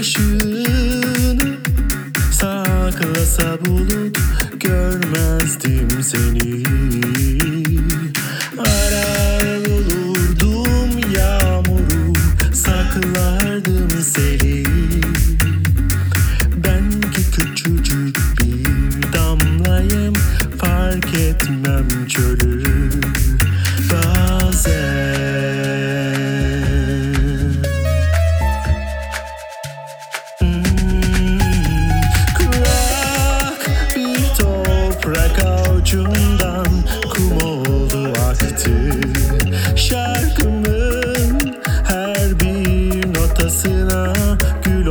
ışığını Saklasa bulut görmezdim seni. Arar bulurdum yağmuru saklardım seni. Ben ki küçücük bir damlayım fark etmem çölü avucumdan kum oldu aktı Şarkımın her bir notasına gül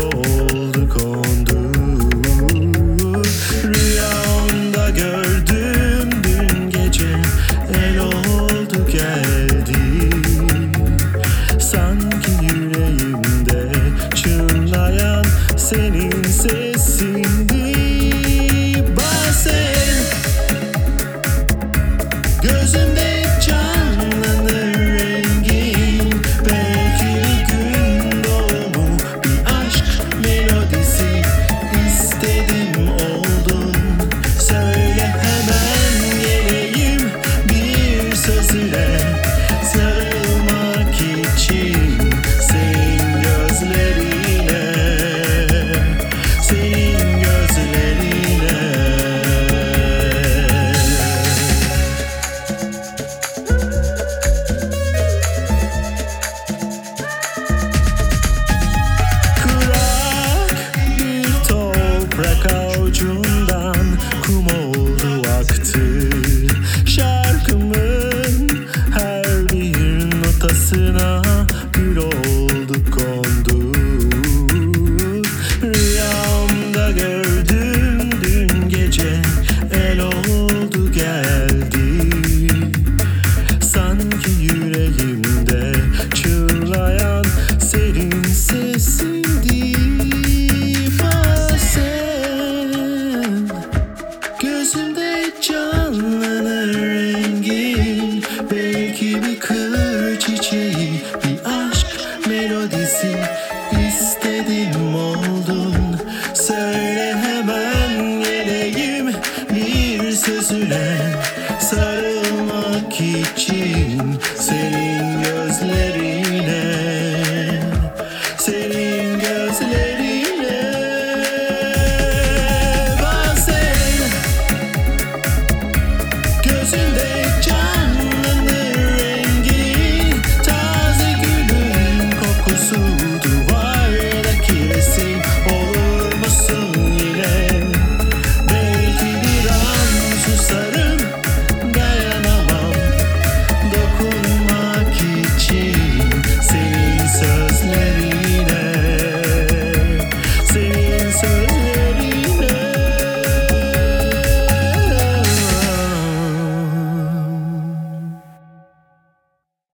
uykum oldu aktı. Şarkımın her bir notasına gül oldu süren sarılmak için seni